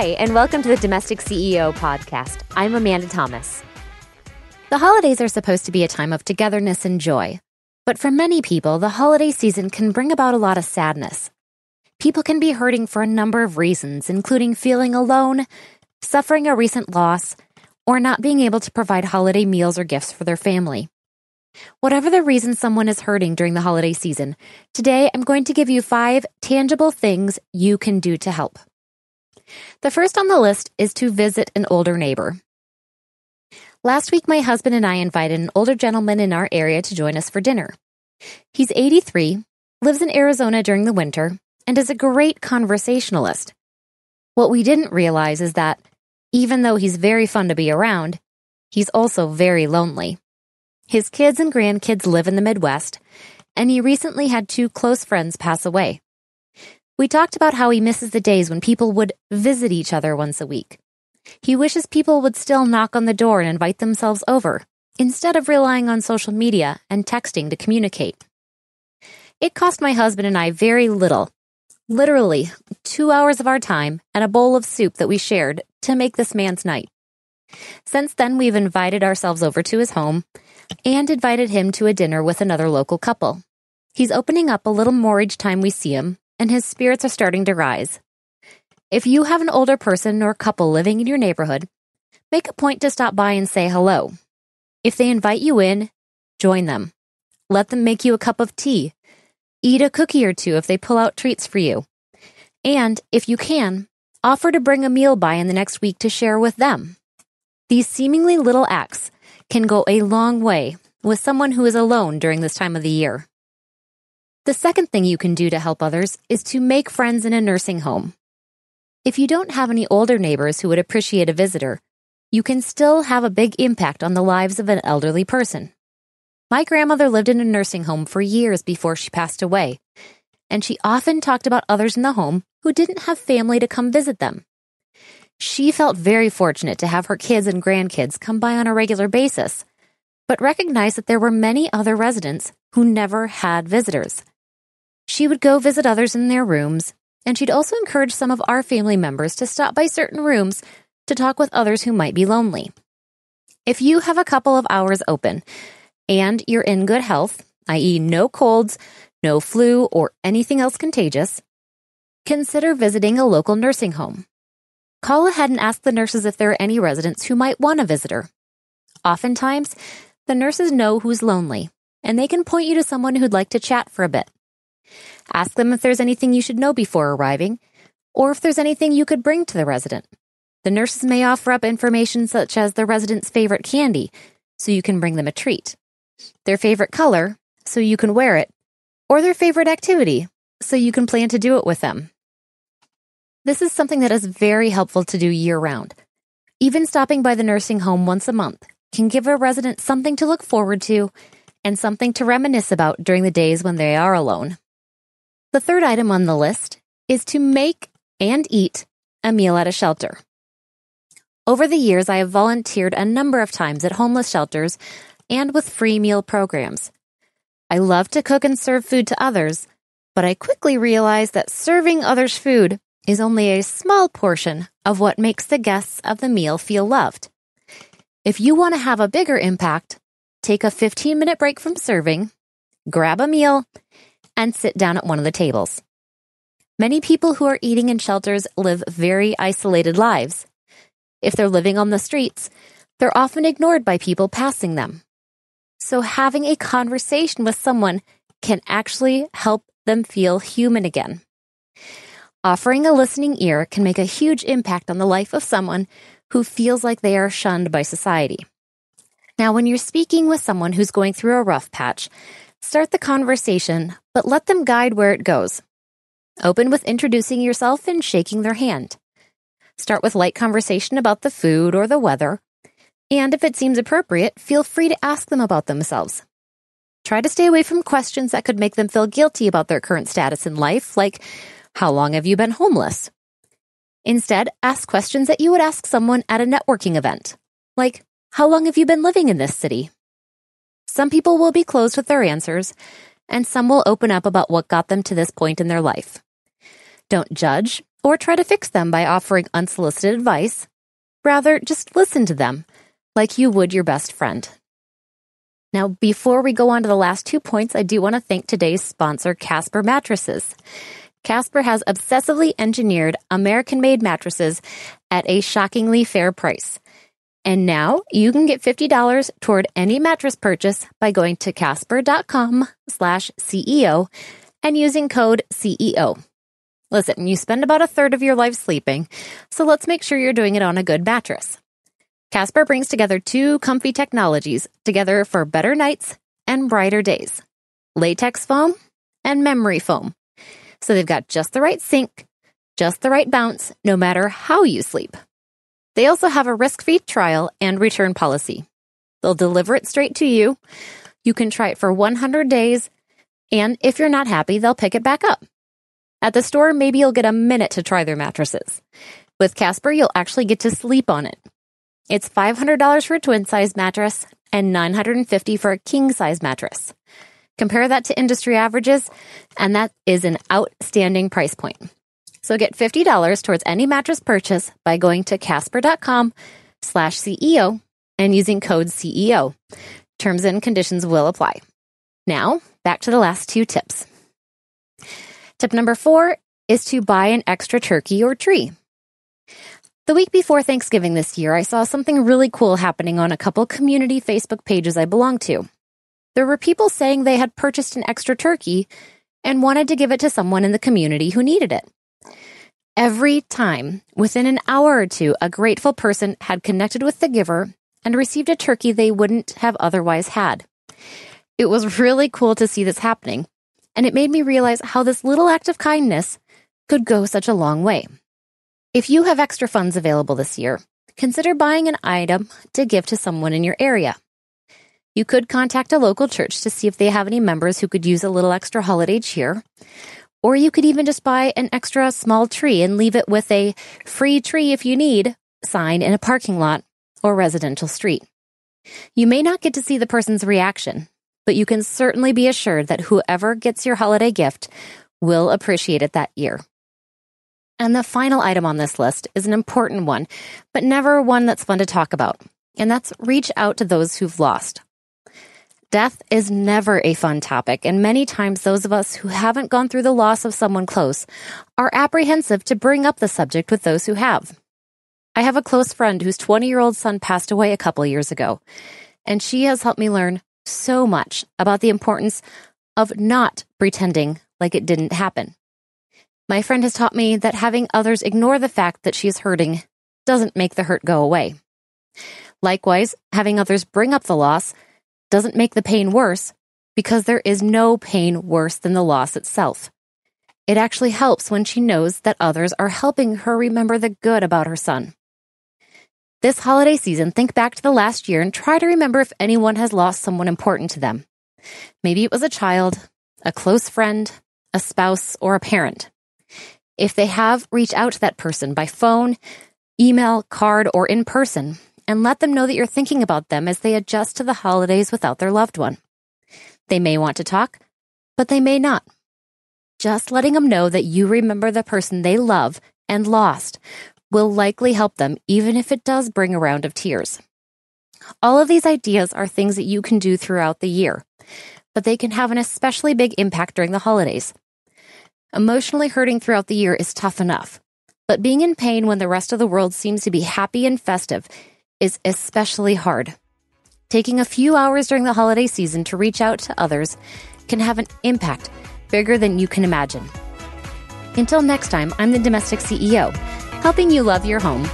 Hi, and welcome to the Domestic CEO podcast. I'm Amanda Thomas. The holidays are supposed to be a time of togetherness and joy. But for many people, the holiday season can bring about a lot of sadness. People can be hurting for a number of reasons, including feeling alone, suffering a recent loss, or not being able to provide holiday meals or gifts for their family. Whatever the reason someone is hurting during the holiday season, today I'm going to give you five tangible things you can do to help. The first on the list is to visit an older neighbor. Last week, my husband and I invited an older gentleman in our area to join us for dinner. He's 83, lives in Arizona during the winter, and is a great conversationalist. What we didn't realize is that, even though he's very fun to be around, he's also very lonely. His kids and grandkids live in the Midwest, and he recently had two close friends pass away. We talked about how he misses the days when people would visit each other once a week. He wishes people would still knock on the door and invite themselves over, instead of relying on social media and texting to communicate. It cost my husband and I very little, literally two hours of our time and a bowl of soup that we shared to make this man's night. Since then, we've invited ourselves over to his home and invited him to a dinner with another local couple. He's opening up a little more each time we see him, and his spirits are starting to rise. If you have an older person or couple living in your neighborhood, make a point to stop by and say hello. If they invite you in, join them. Let them make you a cup of tea. Eat a cookie or two if they pull out treats for you. And, if you can, offer to bring a meal by in the next week to share with them. These seemingly little acts can go a long way with someone who is alone during this time of the year. The second thing you can do to help others is to make friends in a nursing home. If you don't have any older neighbors who would appreciate a visitor, you can still have a big impact on the lives of an elderly person. My grandmother lived in a nursing home for years before she passed away, and she often talked about others in the home who didn't have family to come visit them. She felt very fortunate to have her kids and grandkids come by on a regular basis, but recognized that there were many other residents who never had visitors. She would go visit others in their rooms, and she'd also encourage some of our family members to stop by certain rooms to talk with others who might be lonely. If you have a couple of hours open and you're in good health, i.e., no colds, no flu, or anything else contagious, consider visiting a local nursing home. Call ahead and ask the nurses if there are any residents who might want a visitor. Oftentimes, the nurses know who's lonely, and they can point you to someone who'd like to chat for a bit. Ask them if there's anything you should know before arriving, or if there's anything you could bring to the resident. The nurses may offer up information such as the resident's favorite candy, so you can bring them a treat, their favorite color, so you can wear it, or their favorite activity, so you can plan to do it with them. This is something that is very helpful to do year round. Even stopping by the nursing home once a month can give a resident something to look forward to and something to reminisce about during the days when they are alone. The third item on the list is to make and eat a meal at a shelter. Over the years, I have volunteered a number of times at homeless shelters and with free meal programs. I love to cook and serve food to others, but I quickly realized that serving others food is only a small portion of what makes the guests of the meal feel loved. If you want to have a bigger impact, take a 15 minute break from serving, grab a meal, and sit down at one of the tables. Many people who are eating in shelters live very isolated lives. If they're living on the streets, they're often ignored by people passing them. So having a conversation with someone can actually help them feel human again. Offering a listening ear can make a huge impact on the life of someone who feels like they are shunned by society. Now, when you're speaking with someone who's going through a rough patch, Start the conversation, but let them guide where it goes. Open with introducing yourself and shaking their hand. Start with light conversation about the food or the weather. And if it seems appropriate, feel free to ask them about themselves. Try to stay away from questions that could make them feel guilty about their current status in life, like, How long have you been homeless? Instead, ask questions that you would ask someone at a networking event, like, How long have you been living in this city? Some people will be closed with their answers, and some will open up about what got them to this point in their life. Don't judge, or try to fix them by offering unsolicited advice. Rather, just listen to them like you would your best friend. Now, before we go on to the last two points, I do want to thank today's sponsor, Casper Mattresses. Casper has obsessively engineered American made mattresses at a shockingly fair price. And now you can get $50 toward any mattress purchase by going to casper.com slash CEO and using code CEO. Listen, you spend about a third of your life sleeping, so let's make sure you're doing it on a good mattress. Casper brings together two comfy technologies together for better nights and brighter days latex foam and memory foam. So they've got just the right sink, just the right bounce, no matter how you sleep. They also have a risk free trial and return policy. They'll deliver it straight to you. You can try it for 100 days, and if you're not happy, they'll pick it back up. At the store, maybe you'll get a minute to try their mattresses. With Casper, you'll actually get to sleep on it. It's $500 for a twin size mattress and $950 for a king size mattress. Compare that to industry averages, and that is an outstanding price point. So get $50 towards any mattress purchase by going to casper.com slash CEO and using code CEO. Terms and conditions will apply. Now, back to the last two tips. Tip number four is to buy an extra turkey or tree. The week before Thanksgiving this year, I saw something really cool happening on a couple community Facebook pages I belong to. There were people saying they had purchased an extra turkey and wanted to give it to someone in the community who needed it. Every time, within an hour or two, a grateful person had connected with the giver and received a turkey they wouldn't have otherwise had. It was really cool to see this happening, and it made me realize how this little act of kindness could go such a long way. If you have extra funds available this year, consider buying an item to give to someone in your area. You could contact a local church to see if they have any members who could use a little extra holiday cheer. Or you could even just buy an extra small tree and leave it with a free tree if you need sign in a parking lot or residential street. You may not get to see the person's reaction, but you can certainly be assured that whoever gets your holiday gift will appreciate it that year. And the final item on this list is an important one, but never one that's fun to talk about. And that's reach out to those who've lost. Death is never a fun topic, and many times those of us who haven't gone through the loss of someone close are apprehensive to bring up the subject with those who have. I have a close friend whose 20 year old son passed away a couple years ago, and she has helped me learn so much about the importance of not pretending like it didn't happen. My friend has taught me that having others ignore the fact that she is hurting doesn't make the hurt go away. Likewise, having others bring up the loss doesn't make the pain worse because there is no pain worse than the loss itself. It actually helps when she knows that others are helping her remember the good about her son. This holiday season, think back to the last year and try to remember if anyone has lost someone important to them. Maybe it was a child, a close friend, a spouse, or a parent. If they have, reach out to that person by phone, email, card, or in person and let them know that you're thinking about them as they adjust to the holidays without their loved one. They may want to talk, but they may not. Just letting them know that you remember the person they love and lost will likely help them, even if it does bring a round of tears. All of these ideas are things that you can do throughout the year, but they can have an especially big impact during the holidays. Emotionally hurting throughout the year is tough enough, but being in pain when the rest of the world seems to be happy and festive is especially hard. Taking a few hours during the holiday season to reach out to others can have an impact bigger than you can imagine. Until next time, I'm the Domestic CEO, helping you love your home